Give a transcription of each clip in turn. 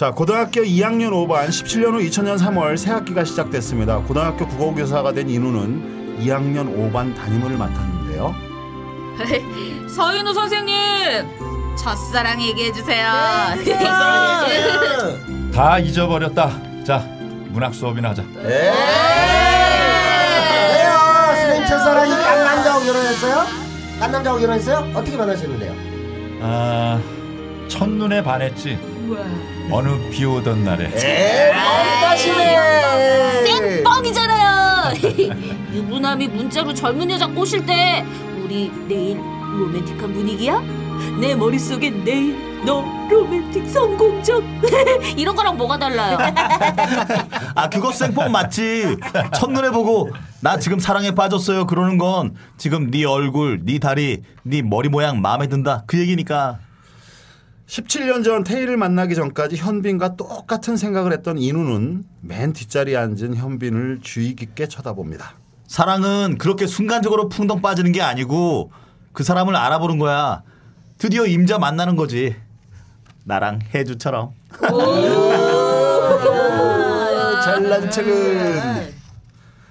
자, 고등학교 2학년 5반 17년 후 2000년 3월 새 학기가 시작됐습니다. 고등학교 국어교사가 된 인우는 2학년 5반 담임을 맡았는데요. 서인우 선생님 첫사랑 얘기해 주세요. 다 잊어버렸다. 자, 문학 수업이나 하자. 왜요? 선생님 첫사랑이 깐 남자하고 결혼했어요? 깐 남자하고 결혼했어요? 어떻게 만나셨는데요? 아, 첫눈에 반했지. 어느 비 오던 날에. 쌩 뻥이잖아요. 유부남이 문자로 젊은 여자 꼬실 때 우리 내일 로맨틱한 분위기야? 내 머릿속엔 내일 너 로맨틱 성공적 이런 거랑 뭐가 달라요? 아 그거 생폰 맞지 첫눈에 보고 나 지금 사랑에 빠졌어요 그러는 건 지금 네 얼굴 네 다리 네 머리 모양 마음에 든다 그 얘기니까 17년 전 태희를 만나기 전까지 현빈과 똑같은 생각을 했던 인우는 맨 뒷자리에 앉은 현빈을 주의 깊게 쳐다봅니다. 사랑은 그렇게 순간적으로 풍덩 빠지는 게 아니고 그 사람을 알아보는 거야. 드디어 임자 만나는 거지. 나랑 혜주처럼. 잘난 척은.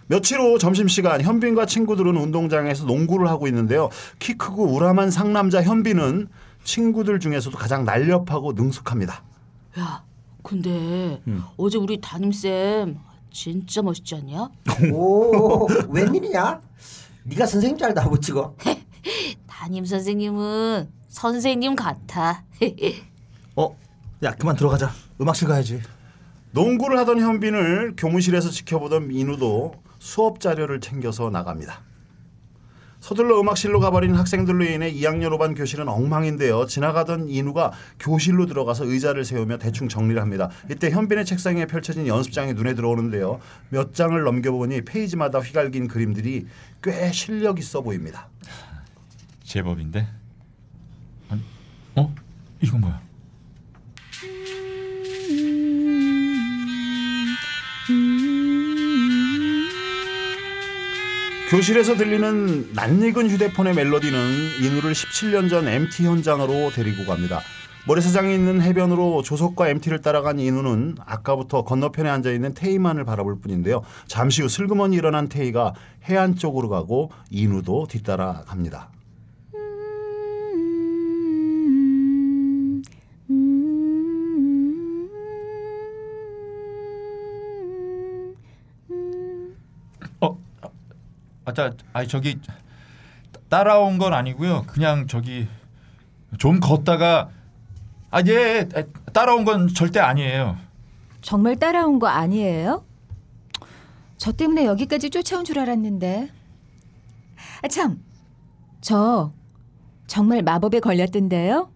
며칠 후 점심시간 현빈과 친구들은 운동장에서 농구를 하고 있는데요. 키 크고 우람한 상남자 현빈은 친구들 중에서도 가장 날렵하고 능숙합니다. 야, 근데 어제 우리 담임쌤 진짜 멋있지 않냐? 오 웬일이냐? 네가 선생님 잘 나고 찍어. 담임 선생님은 선생님 같아. 어? 야 그만 들어가자 음악실 가야지 농구를 하던 현빈을 교무실에서 지켜보던 민우도 수업 자료를 챙겨서 나갑니다. 서둘러 음악실로 가버린 학생들로 인해 2학년 5반 교실은 엉망인데요. 지나가던 인우가 교실로 들어가서 의자를 세우며 대충 정리를 합니다. 이때 현빈의 책상에 펼쳐진 연습장이 눈에 들어오는데요. 몇 장을 넘겨보니 페이지마다 휘갈긴 그림들이 꽤 실력 있어 보입니다. 제법인데. 아니, 어? 이건 뭐야? 교실에서 들리는 낯익은 휴대폰의 멜로디는 인우를 17년 전 MT 현장으로 데리고 갑니다. 모래사장에 있는 해변으로 조석과 MT를 따라간 인우는 아까부터 건너편에 앉아 있는 테이만을 바라볼 뿐인데요. 잠시 후 슬그머니 일어난 테이가 해안 쪽으로 가고 인우도 뒤따라 갑니다. 어, 아, 자, 아니 저기 따라온 건 아니고요. 그냥 저기 좀 걷다가 아, 예, 따라온 건 절대 아니에요. 정말 따라온 거 아니에요? 저 때문에 여기까지 쫓아온 줄 알았는데. 아, 참, 저 정말 마법에 걸렸던데요?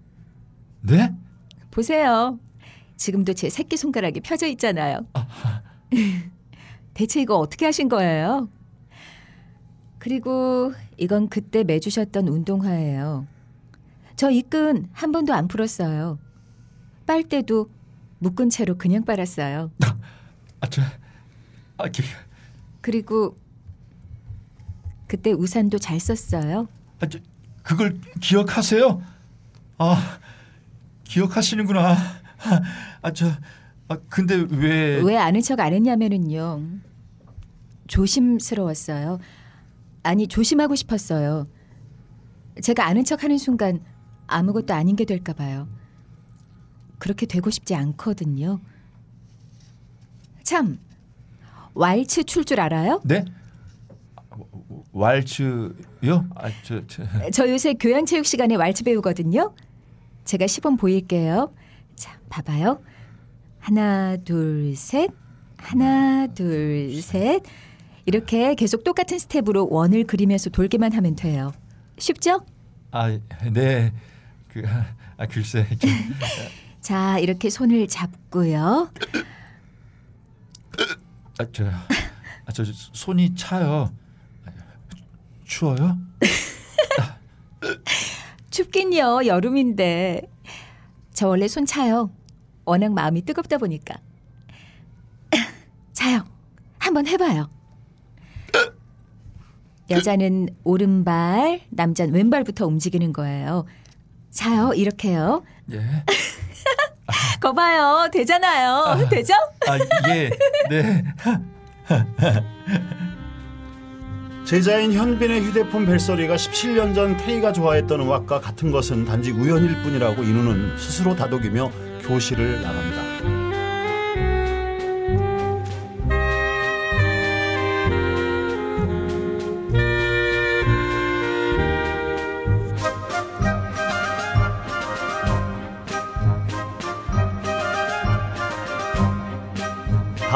네? 보세요. 지금도 제 새끼 손가락이 펴져 있잖아요. 대체 이거 어떻게 하신 거예요? 그리고 이건 그때 매주셨던 운동화예요. 저 이 끈 한 번도 안 풀었어요. 빨 때도 묶은 채로 그냥 빨았어요. 아, 저, 아, 기, 그리고 그때 우산도 잘 썼어요. 아, 저, 그걸 기억하세요? 아, 기억하시는구나. 아, 저, 아, 근데 왜? 왜 아는 척 안 했냐면은요. 조심스러웠어요. 아니 조심하고 싶었어요. 제가 아는 척 하는 순간 아무것도 아닌 게 될까 봐요. 그렇게 되고 싶지 않거든요. 참 왈츠 출 줄 알아요? 네? 왈츠요? 아, 저, 저. 저 요새 교양 체육 시간에 왈츠 배우거든요. 제가 시범 보일게요. 자, 봐봐요. 하나, 둘, 셋. 하나, 둘, 셋. 이렇게 계속 똑같은 스텝으로 원을 그리면서 돌기만 하면 돼요. 쉽죠? 아, 네. 그, 아, 글쎄. 좀, 자, 이렇게 손을 잡고요. 아, 저, 아, 저 손이 차요. 추워요? 춥긴요. 여름인데. 저 원래 손 차요. 워낙 마음이 뜨겁다 보니까. 자요. 한번 해봐요. 여자는 오른발, 남자는 왼발부터 움직이는 거예요. 자요. 이렇게요. 예. 거봐요. 되잖아요. 되죠? 아, 예. 네. 제자인 현빈의 휴대폰 벨소리가 17년 전 태희가 좋아했던 음악과 같은 것은 단지 우연일 뿐이라고 인우는 스스로 다독이며 교실을 나갑니다.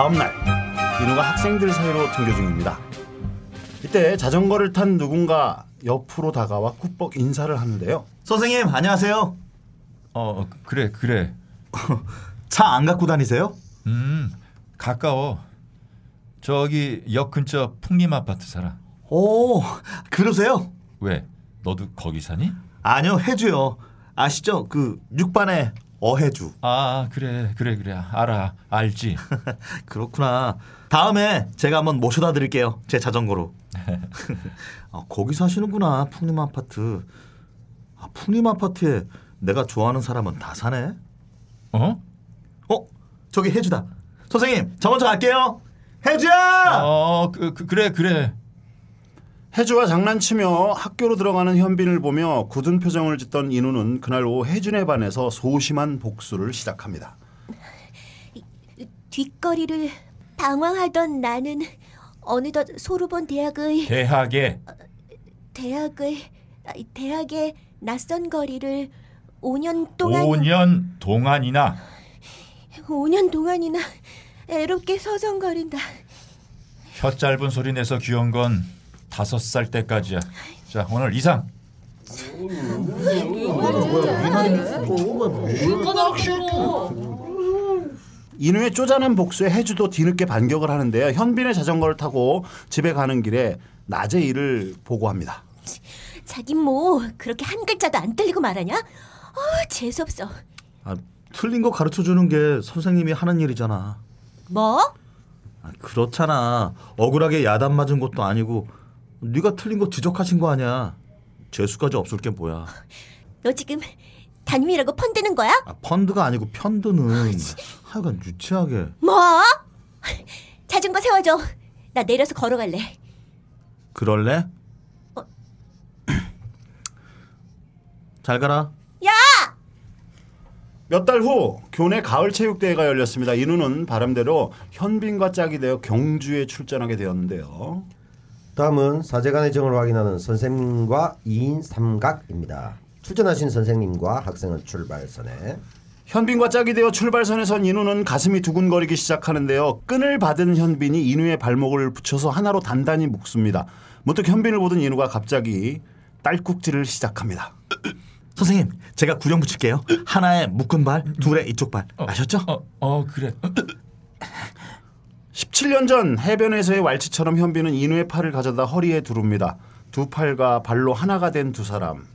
다음 날 인우가 학생들 사이로 등교 중입니다. 이때 자전거를 탄 누군가 옆으로 다가와 꾸벅 인사를 하는데요. 선생님 안녕하세요. 어, 그래, 그래. 차 안 갖고 다니세요? 음, 가까워. 저기 역 근처 풍림 아파트 살아. 오 그러세요? 왜? 너도 거기 사니? 아니요 해주요. 아시죠? 그 6반의 어해주. 아, 그래, 그래, 그래. 알아, 알지. 그렇구나. 다음에 제가 한번 모셔다 드릴게요. 제 자전거로. 아, 거기 사시는구나. 풍림 아파트. 아, 풍림 아파트에 내가 좋아하는 사람은 다 사네. 어? 어? 저기 해주다. 선생님, 저 먼저 갈게요. 해주야! 어, 그, 그, 그래, 그래. 혜주와 장난치며 학교로 들어가는 현빈을 보며 굳은 표정을 짓던 인우는 그날 오후 혜준의 반에서 소심한 복수를 시작합니다. 뒷거리를 방황하던 나는 어느덧 소르본 대학의 대학에 대학의 아, 대학의 낯선 거리를 5년 동안 5년 동안이나 5년 동안이나 애롭게 서성거린다. 혀 짧은 소리 내서 귀여운 건 다섯 살 때까지야. 자, 오늘 이상. 인우의 쪼잔한 복수에 혜주도 뒤늦게 반격을 하는데요. 현빈의 자전거를 타고 집에 가는 길에 낮의 일을 보고합니다. 자긴 뭐 그렇게 한 글자도 안 틀리고 말하냐? 어, 재수 없어. 아, 틀린 거 가르쳐 주는 게 선생님이 하는 일이잖아. 뭐? 아, 그렇잖아. 억울하게 야단 맞은 것도 아니고 네가 틀린 거 지적하신 거 아니야. 재수까지 없을 게 뭐야. 너 지금 담임이라고 펀드는 거야? 아, 펀드가 아니고 편드는 하여간 유치하게. 뭐? 자전거 세워줘. 나 내려서 걸어갈래. 그럴래? 잘 가라. 야! 몇 달 후 교내 가을 체육대회가 열렸습니다. 인우는 바람대로 현빈과 짝이 되어 경주에 출전하게 되었는데요. 다음은 사제간의 정을 확인하는 선생님과 2인 삼각입니다. 출전하신 선생님과 학생은 출발선에 현빈과 짝이 되어 출발선에 선 인우는 가슴이 두근거리기 시작하는데요. 끈을 받은 현빈이 인우의 발목을 붙여서 하나로 단단히 묶습니다. 문득 현빈을 보던 인우가 갑자기 딸꾹질을 시작합니다. 선생님, 제가 구령 붙일게요. 하나에 묶은 발, 둘에 이쪽 발. 아셨죠? 어, 어, 그래. 17년 전 해변에서의 왈츠처럼 현빈은 인우의 팔을 가져다 허리에 두릅니다. 두 팔과 발로 하나가 된 두 사람.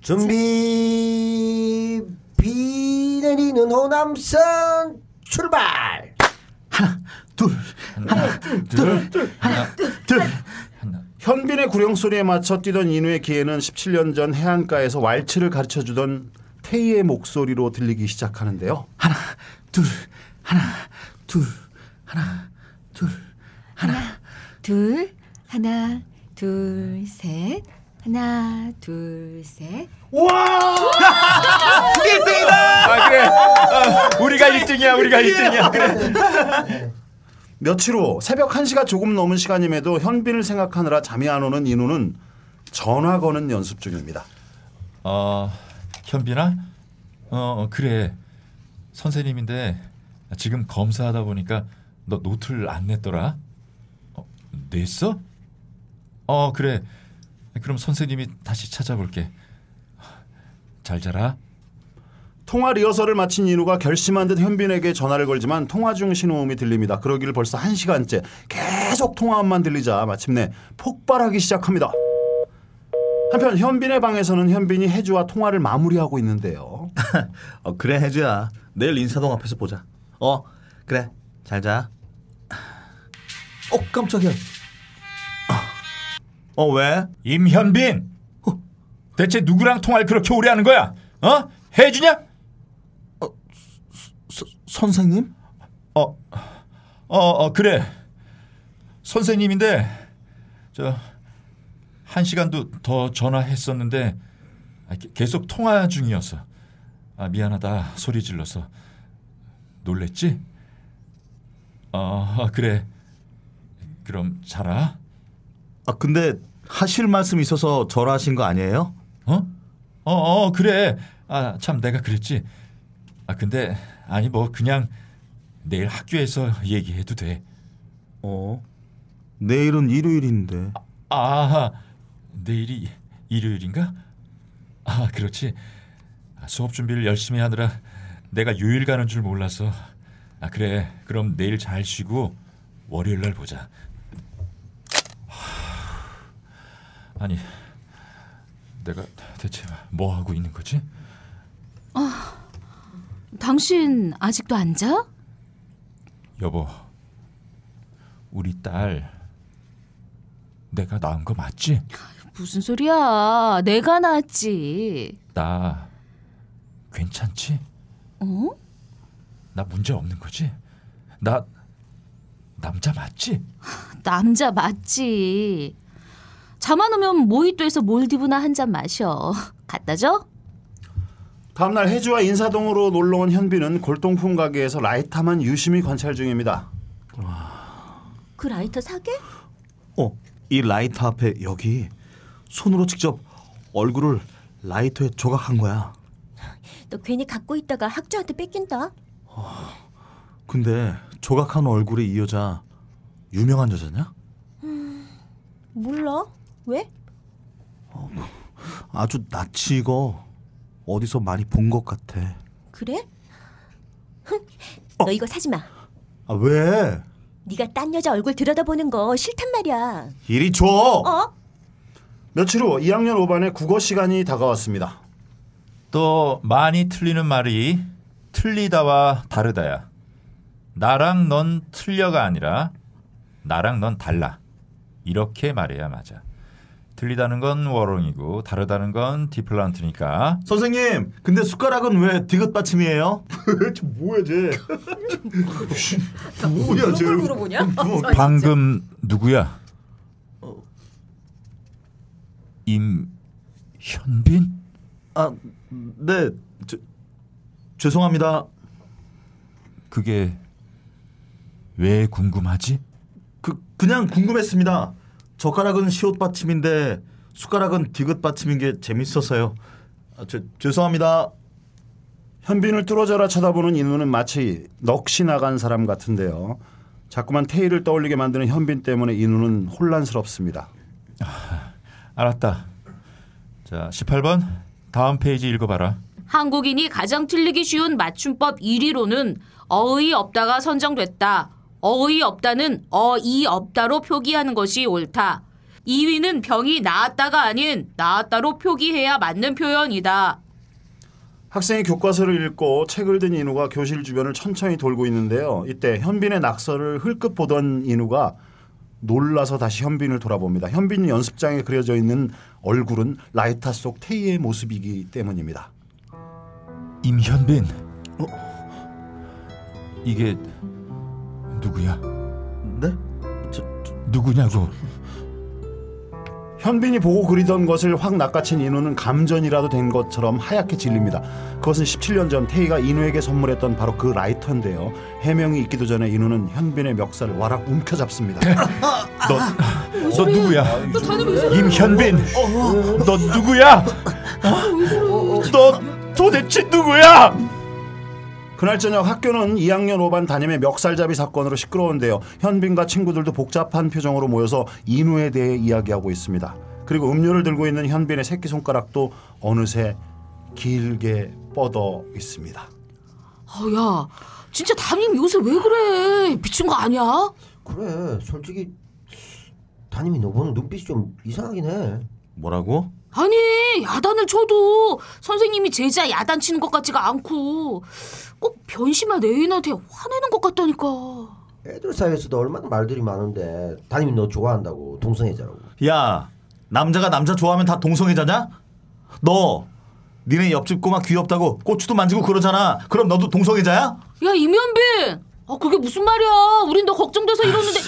준비 비 내리는 호남선 출발. 둘, 하나, 둘, 하나, 둘. 현빈의 구령 소리에 맞춰 뛰던 인우의 귀에는 17년 전 해안가에서 왈츠를 가르쳐 주던 태희의 목소리로 들리기 시작하는데요. 하나, 둘, 하나, 둘, 하나, 둘, 하나. 둘, 하나, 둘, 셋. 하나, 둘, 셋. 아, 그래. 어, 우리가 1등이야. 우리가 1등이야. 그래. 며칠 후 새벽 1시가 조금 넘은 시간임에도 현빈을 생각하느라 잠이 안 오는 인우는 전화 거는 연습 중입니다. 어, 현빈아? 어, 그래. 선생님인데 지금 검사하다 보니까 너 노트를 안 냈더라. 어, 냈어? 어, 그래. 그럼 선생님이 다시 찾아볼게. 잘 자라. 통화 리허설을 마친 인우가 결심한 듯 현빈에게 전화를 걸지만 통화 중 신호음이 들립니다. 그러기를 벌써 한 시간째 계속 통화음만 들리자 마침내 폭발하기 시작합니다. 한편 현빈의 방에서는 현빈이 혜주와 통화를 마무리하고 있는데요. 어, 그래 해주야. 내일 인사동 앞에서 보자. 어, 그래. 잘 자. 어, 깜짝이야. 어, 왜? 임현빈. 대체 누구랑 통화를 그렇게 오래 하는 거야? 어? 해주냐? 선생님? 어, 어, 어 그래. 선생님인데 저 한 시간도 더 전화했었는데 아, 게- 계속 통화 중이었어. 아, 미안하다 소리 질러서 놀랬지? 어 그래. 그럼 자라. 아 근데 하실 말씀 있어서 전화하신 거 아니에요? 어? 어, 어 그래. 아 참 내가 그랬지. 아 근데 아니 뭐 그냥 내일 학교에서 얘기해도 돼. 어. 내일은 일요일인데. 아 내일이 일요일인가? 아 그렇지. 아, 수업 준비를 열심히 하느라 내가 요일 가는 줄 몰라서. 아 그래. 그럼 내일 잘 쉬고 월요일 날 보자. 하, 아니 내가 대체 뭐 하고 있는 거지? 당신 아직도 안 자? 여보, 우리 딸 내가 낳은 거 맞지? 무슨 소리야? 내가 낳았지. 나 괜찮지? 어? 나 문제 없는 거지? 나 남자 맞지? 남자 맞지. 잠안 오면 모히또에서 몰디브나 한 잔 마셔. 줘? 다음날 해주와 인사동으로 놀러 온 현빈은 골동품 가게에서 라이터만 유심히 관찰 중입니다. 그 라이터 사게? 어, 이 라이터 앞에 여기 손으로 직접 얼굴을 라이터에 조각한 거야. 너 괜히 갖고 있다가 학주한테 뺏긴다. 근데 조각한 얼굴의 이 여자 유명한 여자냐? 몰라. 왜? 아주 낯이 익어. 어디서 많이 본 것 같아. 그래? 흥, 너 이거 사지 마. 아 왜? 네가 딴 여자 얼굴 들여다보는 거 싫단 말이야. 이리 줘. 어? 며칠 후 2학년 5반의 국어 시간이 다가왔습니다. 또 많이 틀리는 말이 틀리다와 다르다야. 나랑 넌 틀려가 아니라 나랑 넌 달라. 이렇게 말해야 맞아. 틀리다는 건 워롱이고 다르다는 건 디플란트니까 선생님, 근데 숟가락은 왜 디귿 받침이에요? 저 뭐야 쟤? 뭐야 쟤? 물어보냐? 방금 누구야? 임현빈? 아, 네. 저, 죄송합니다. 그게 왜 궁금하지? 그 그냥 궁금했습니다. 젓가락은 시옷 받침인데 숟가락은 디귿 받침인 게 재밌어서요. 아, 죄, 죄송합니다. 현빈을 뚫어져라 쳐다보는 인우는 마치 넋이 나간 사람 같은데요. 자꾸만 태희를 떠올리게 만드는 현빈 때문에 인우는 혼란스럽습니다. 알았다. 자, 18번 다음 페이지 읽어봐라. 한국인이 가장 틀리기 쉬운 맞춤법 1위로는 어의 없다가 선정됐다. 어의 없다는 어이 없다로 표기하는 것이 옳다. 2위는 병이 나았다가 아닌 나았다로 표기해야 맞는 표현이다. 학생이 교과서를 읽고 책을 든 인우가 교실 주변을 천천히 돌고 있는데요. 이때 현빈의 낙서를 흘끗 보던 인우가 놀라서 다시 현빈을 돌아봅니다. 현빈 연습장에 그려져 있는 얼굴은 라이터 속 태희의 모습이기 때문입니다. 임현빈. 이게 누구야? 네? 누구냐고? 현빈이 보고 그리던 것을 확 낚아챈 인우는 감전이라도 된 것처럼 하얗게 질립니다. 그것은 17년 전 태희가 인우에게 선물했던 바로 그 라이터인데요. 해명이 있기도 전에 인우는 현빈의 멱살을 와락 움켜잡습니다. 너, 너 누구야? 임현빈. 너 누구야? 너 도대체 누구야? 그날 저녁 학교는 2학년 5반 담임의 멱살잡이 사건으로 시끄러운데요. 현빈과 친구들도 복잡한 표정으로 모여서 인우에 대해 이야기하고 있습니다. 그리고 음료를 들고 있는 현빈의 새끼손가락도 어느새 길게 뻗어 있습니다. 어, 야, 진짜 담임 요새 왜 그래? 미친 거 아니야? 그래 솔직히 담임이 너 보는 눈빛이 좀 이상하긴 해. 뭐라고? 아니, 야단을 쳐도 선생님이 제자 야단 치는 것 같지가 않고 꼭 변심한 애인한테 화내는 것 같다니까. 애들 사이에서도 얼마나 말들이 많은데 담임이 너 좋아한다고 동성애자라고. 야, 남자가 남자 좋아하면 다 동성애자냐? 너 니네 옆집 꼬마 귀엽다고 고추도 만지고 그러잖아. 그럼 너도 동성애자야? 야 이면빈, 아 그게 무슨 말이야? 우린 너 걱정돼서 이러는데.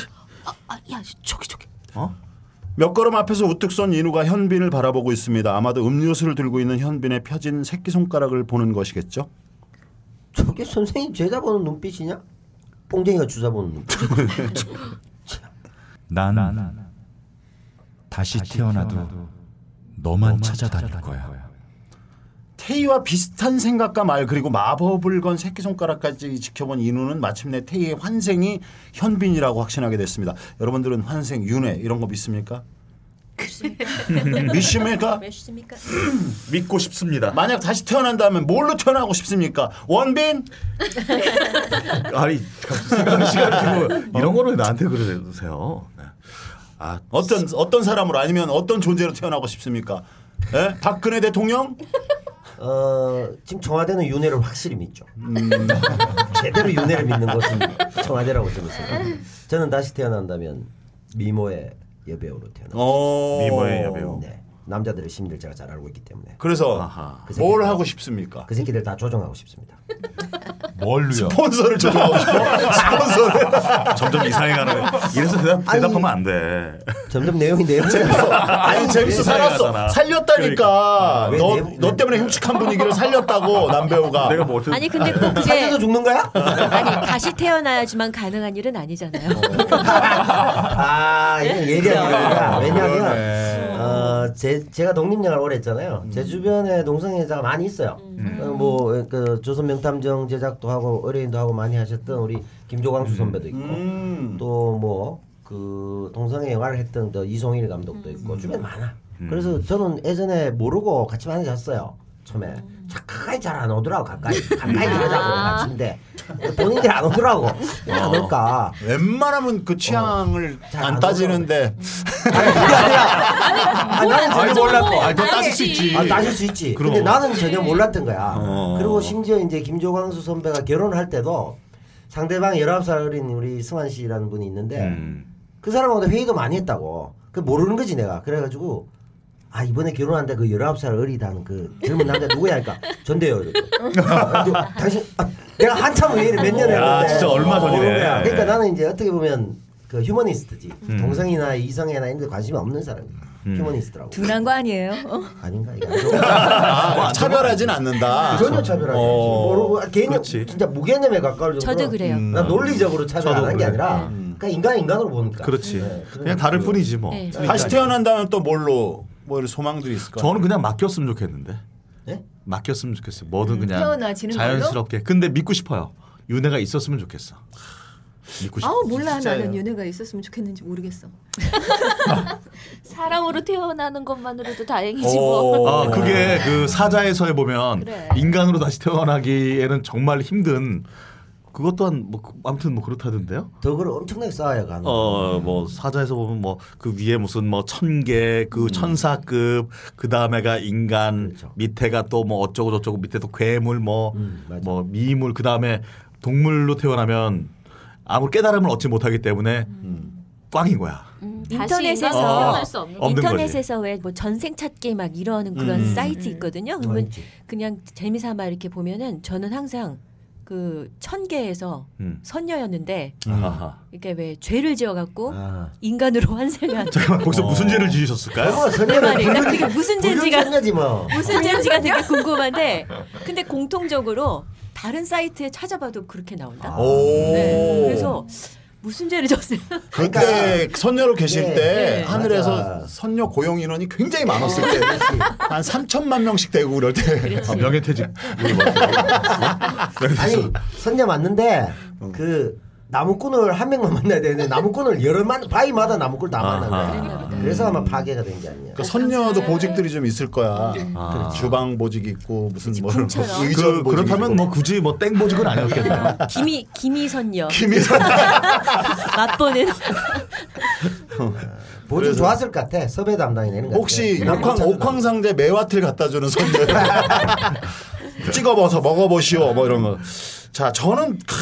아, 아, 야 저기 저기. 어? 몇 걸음 앞에서 우뚝 선 인우가 현빈을 바라보고 있습니다. 아마도 음료수를 들고 있는 현빈의 펴진 새끼손가락을 보는 것이겠죠. 저게 선생님 제자 보는 눈빛이냐? 뽕쟁이가 주사 보는 눈빛. 난 다시 태어나도 너만 찾아다닐 거야. 태희와 비슷한 생각과 말 그리고 마법을 건 새끼손가락까지 지켜본 인우는 마침내 태희의 환생이 현빈이라고 확신하게 됐습니다. 여러분들은 환생, 윤회 이런 거 믿습니까? 믿습니까? 몇십니까? 믿고 싶습니다. 만약 다시 태어난다면 뭘로 태어나고 싶습니까? 원빈? 아니 생각 시간 주고 이런 거를 나한테 그러세요. 네. 아 어떤 어떤 사람으로 아니면 어떤 존재로 태어나고 싶습니까? 예? 박근혜 대통령? 어, 지금 청와대는 윤회를 확실히 믿죠. 제대로 윤회를 믿는 것은 청와대라고 저는 생각합니다. 저는 다시 태어난다면 미모의 여배우로 태어나. 어. 미모의 여배우. 네. 남자들의 심리를 제가 잘 알고 있기 때문에 그래서 아하. 뭘 하고 싶습니까? 그 새끼들 다 조정하고 싶습니다. 뭘로요? 스폰서를 조정하고 싶어. 스폰서를. 점점 이상해가는. 이래서 대답, 아니, 대답하면 안 돼. 점점 내용이 내용 아니 재밌어 살았어. 이상하잖아. 살렸다니까. 왜 너, 내- 너 때문에 흉측한 분위기를 살렸다고 남배우가. 내가 뭐 어떻게 아니 근데 꼭 그게 살려서 죽는 거야? 아니 다시 태어나야지만 가능한 일은 아니잖아요. 아 이건 예리한 거야. 왜냐하면. 어, 제, 제가 독립영화를 오래 했잖아요. 제 주변에 동성애자가 많이 있어요. 어, 뭐그 조선 명탐정 제작도 하고 의뢰인도 하고 많이 하셨던 우리 김조광수 선배도 있고 음. 또뭐 그 동성애 영화를 했던 또 이송일 감독도 있고 주변에 많아. 그래서 저는 예전에 모르고 같이 많이 잤어요. 처음에 자, 가까이 잘 안 오더라고 가까이 가까이 들어자고 같이인데 본인들이 안 오더라고 왜안 올까 웬만하면 그 취향을 잘안 안 따지는데 아니 그게 아니라 아, 나는 전혀 몰랐고 아니, 너 따질 수 있지. 아, 따질 수 있지. 그럼. 근데 나는 전혀 몰랐던 거야. 어. 그리고 심지어 이제 김조광수 선배가 결혼할 때도 상대방 19살 어린 우리 승환 씨라는 분이 있는데 음. 그 사람하고 회의도 많이 했다고. 그 모르는 거지 내가. 그래가지고 아 이번에 결혼한데 그 19살 어리다는 그 젊은 남자 누구야 하니까 전대요. 이러고. 아, 저, 당신 아, 내가 한참 회의를 몇년 야, 했는데 진짜 얼마 전이네. 그러니까 나는 이제 어떻게 보면 그 휴머니스트지. 음. 동성이나 이성애나 이런 데 관심이 없는 사람이야. 휴머니스트라고. 둔한 거 아니에요? 어? 아닌가 이게 아, 차별하진 않는다. 전혀 차별하지. 어. 모르고 개념 그렇지. 진짜 무개념에 가까울 정도로. 저도 그래요. 음. 나 논리적으로 차별 안 저도 한게 그래. 아니라 그러니까 인간 인간으로 보니까. 그렇지. 네, 그냥 다를 뿐이지 뭐. 네. 다시 태어난다면 또 뭘로 뭐 이런 소망들이 있을까? 저는 그냥 맡겼으면 좋겠는데. 네? 맡겼으면 좋겠어요. 뭐든 그냥 태어나지는 자연스럽게. 근데 믿고 싶어요. 윤회가 있었으면 좋겠어. 믿고 싶어. 아우 몰라 진짜요. 나는 윤회가 있었으면 좋겠는지 모르겠어. 사람으로 태어나는 것만으로도 다행이지 뭐. 오. 아 그게 그 사자에서에 보면 그래. 인간으로 다시 태어나기에는 정말 힘든 그것 또한 뭐 그- 아무튼 뭐 그렇다던데요. 덕을 엄청나게 쌓아야 가는. 어뭐 사자에서 보면 뭐 그 위에 무슨 뭐 천개 그 천사급 그 다음에가 인간 그렇죠. 밑에가 또 뭐 어쩌고 저쩌고 밑에 또 괴물 뭐 음. 뭐 미물 그 다음에 동물로 태어나면 아무 깨달음을 얻지 못하기 때문에 꽝인 거야. 음, 인터넷에서 없는 인터넷에서 왜 뭐 전생 찾기 막 이러는 그런 음. 사이트 있거든요. 어, 그러면. 그냥 재미삼아 이렇게 보면은 저는 항상 그 천계에서 음. 선녀였는데 아하. 이게 왜 죄를 지어갖고 아. 인간으로 환생한 잠깐만 거기서 어. 무슨 죄를 지으셨을까요? 어, 그 선녀는 말이 나 그게 무슨 죄인지가 지 뭐. 무슨 죄인지가 되게 궁금한데 근데 공통적으로 다른 사이트에 찾아봐도 그렇게 나온다. 오. 네. 그래서 무슨 죄를 졌어요? 그때 선녀로 계실 네, 때 네. 하늘에서 맞아. 선녀 고용 인원이 굉장히 많았을 때 한 3천만 명씩 되고 그럴 때 아, 명예퇴직. 아니 선녀 맞는데 어. 그 나무꾼을 한 명만 만나야 되는데 나무꾼을 여러 만 바위마다 나무꾼 다 거야. 그래서 아마 파괴가 된 게 아니야. 그 선녀도 보직들이 좀 있을 거야. 아. 주방 보직 있고 무슨 뭐. 의전 그, 보직 그렇다면 뭐 굳이 뭐 땡 보직은 아니었겠네요. 김이 김이 선녀 김희선 맛보는 보증 그래서- 좋았을 것 같아. 섭외 담당이 내는 거 혹시. 옥황 옥황상제 매화틀 갖다 주는 선녀 찍어봐서 먹어보시오 뭐 이런 거. 자 저는 크,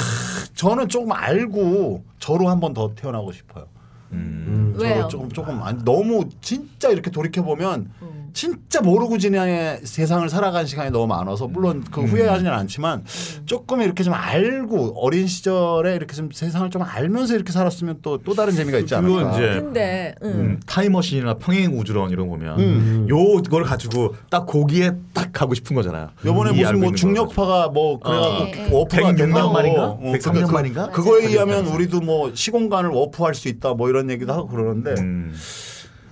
저는 조금 알고 저로 한 번 더 태어나고 싶어요. 음. 저로 왜요? 조금 조금 아니, 너무 진짜 이렇게 돌이켜 보면 진짜 모르고 지내 세상을 살아간 시간이 너무 많아서 물론 그 후회하지는 않지만 조금 이렇게 좀 알고 어린 시절에 이렇게 좀 세상을 좀 알면서 이렇게 살았으면 또 또 다른 재미가 있지 않을까. 이제 근데 응. 음, 타임머신이나 평행 우주론 이런 거 보면 음. 요걸 가지고 딱 거기에 딱 가고 싶은 거잖아요. 요번에 이 무슨 뭐 중력파가 뭐 그래갖고 네, 네. 워프가 106만 된다고 마리인가? 어, 103만 그- 마리인가? 그거에 의하면 우리도 뭐 시공간을 워프할 수 있다 뭐 이런 얘기도 하고 그러는데 음.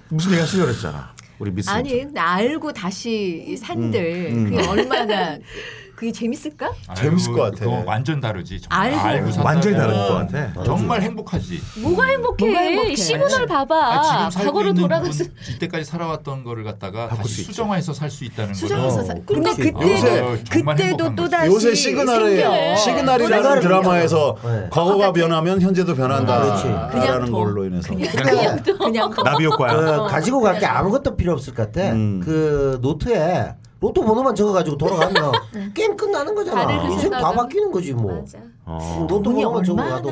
무슨 얘기 하시려고 그랬잖아. 우리 미스. 아니 알고 다시 산들 음, 음. 그게 얼마나 그게 재밌을까? 재밌을 것 같아. 그거 완전 다르지. 정말 알고. 알고 완전히 다를 것 같아. 정말 행복하지. 뭐가 행복해? 뭐가 행복해? 시그널 봐봐. 아, 과거로 돌아가서 이때까지 살아왔던 거를 갖다가 다시. 수정해서 살 수 있다는 수정해서 거는 사. 어, 근데 그렇지. 그때도 또. 다시 요새 시그널에. 시그널이라는 시그널이 드라마에서 네. 과거가 변하면 현재도 변한다. 그렇지. 그냥 라는 더. 걸로 인해서. 그냥 그냥 그냥 나비 효과야. 그 가지고 갈 게 아무것도 필요 없을 것 같아. 음. 그 노트에 로또 번호만 적어가지고 돌아가면 게임 끝나는 거잖아. 다르게 인생 다 바뀌는 거지 뭐. 맞아. 어. 로또 번호만 적어가도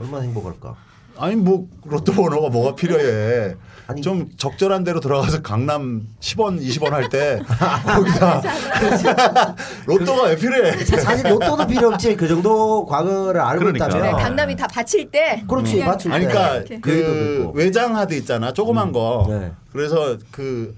얼마나 행복할까. 아니 뭐 로또 번호가 뭐가 필요해. 아니, 좀 적절한 데로 들어가서 강남 10원, 20원 할 때 거기다 로또가 왜 필요해? 사실 로또도 필요 없지. 그 정도 과거를 알고 그러니까. 있다면. 네, 강남이 다 바칠 때 그렇지 맞출 때. 아니 그러니까 그. 외장 하드 있잖아. 조그만 거. 네. 그래서 그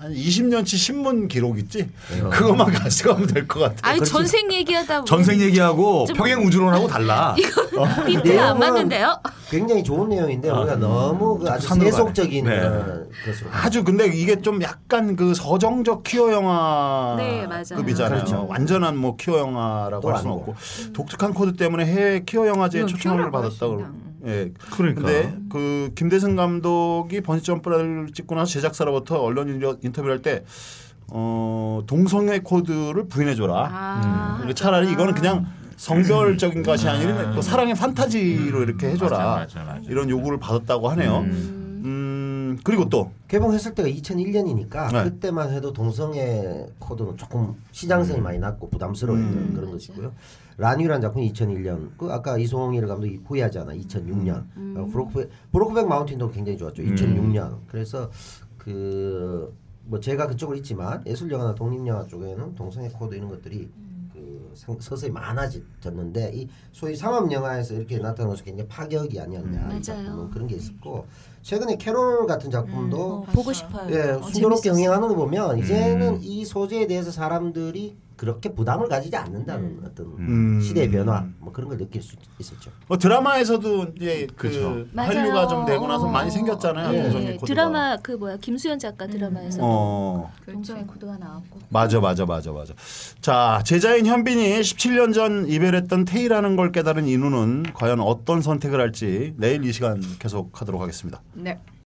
한 20년치 신문 기록 있지? 그것만 가져가면 될 것 같아. 아니 전생 얘기하다 전생 얘기하고 좀- 평행 우주론하고 달라. 빈트가 안 내용은 맞는데요? 굉장히 좋은 내용인데 우리가 너무 그 아주 세속적인. 그런 것으로. 아주 근데 이게 좀 약간 그 서정적 퀴어 영화 네, 맞아요. 급이잖아요. 그렇죠. 완전한 뭐 퀴어 영화라고 또할 수는. 없고 독특한 코드 때문에 해외 퀴어 영화제에 초청을 퀴어라고 받았다 고 하신다. 예. 그러니까. 근데 그 김대승 감독이 번지 점프를 찍고 나서 제작사로부터 언론 인터- 인터뷰를 할 때 어, 동성애 코드를 부인해 줘라. 아. 그리고 차라리 이거는 그냥 성별적인 것이 아니라 또 사랑의 판타지로 이렇게 해줘라. 맞아, 맞아, 맞아. 이런 요구를 받았다고 하네요. 음, 그리고 또 개봉했을 때가 2001년이니까 네. 그때만 해도 동성애 코드는 조금 시장성이 많이 낮고 부담스러웠던 음. 그런 것이고요. 라뉴란 작품이 2001년. 그 아까 이송일 감독이 후회하잖아. 2006년. 어, 브로크백, 브로크백 마운틴도 굉장히 좋았죠. 2006년. 그래서 그 뭐 제가 그쪽으로 있지만 예술 영화나 독립 영화 쪽에는 동성애 코드 이런 것들이 그 상- 서서히 많아졌는데 이 소위 상업 영화에서 이렇게 나타나는 것이 굉장히 파격이 아니었냐. 이 맞아요. 작품은 그런 게 있었고 최근에 캐롤 같은 작품도 어, 보고 싶어요. 예, 어, 순조롭게 재밌었어. 흥행하는 거 보면 이제는 음. 이 소재에 대해서 사람들이 그렇게 부담을 가지지 않는다는 어떤 음. 시대의 변화 뭐 그런 걸 느낄 수 있었죠. 뭐 드라마에서도 이제 그렇죠. 그 맞아요. 한류가 좀 되고 나서 어. 많이 생겼잖아요. 예, 동성애 코드가. 드라마 그 뭐야 김수현 작가 드라마에서 어. 동성애 코드가 나왔고. 맞아 맞아 맞아 맞아. 자 제자인 현빈이 17년 전 이별했던 테이라는 걸 깨달은 인우는 과연 어떤 선택을 할지 내일 이 시간 계속하도록 하겠습니다. 네.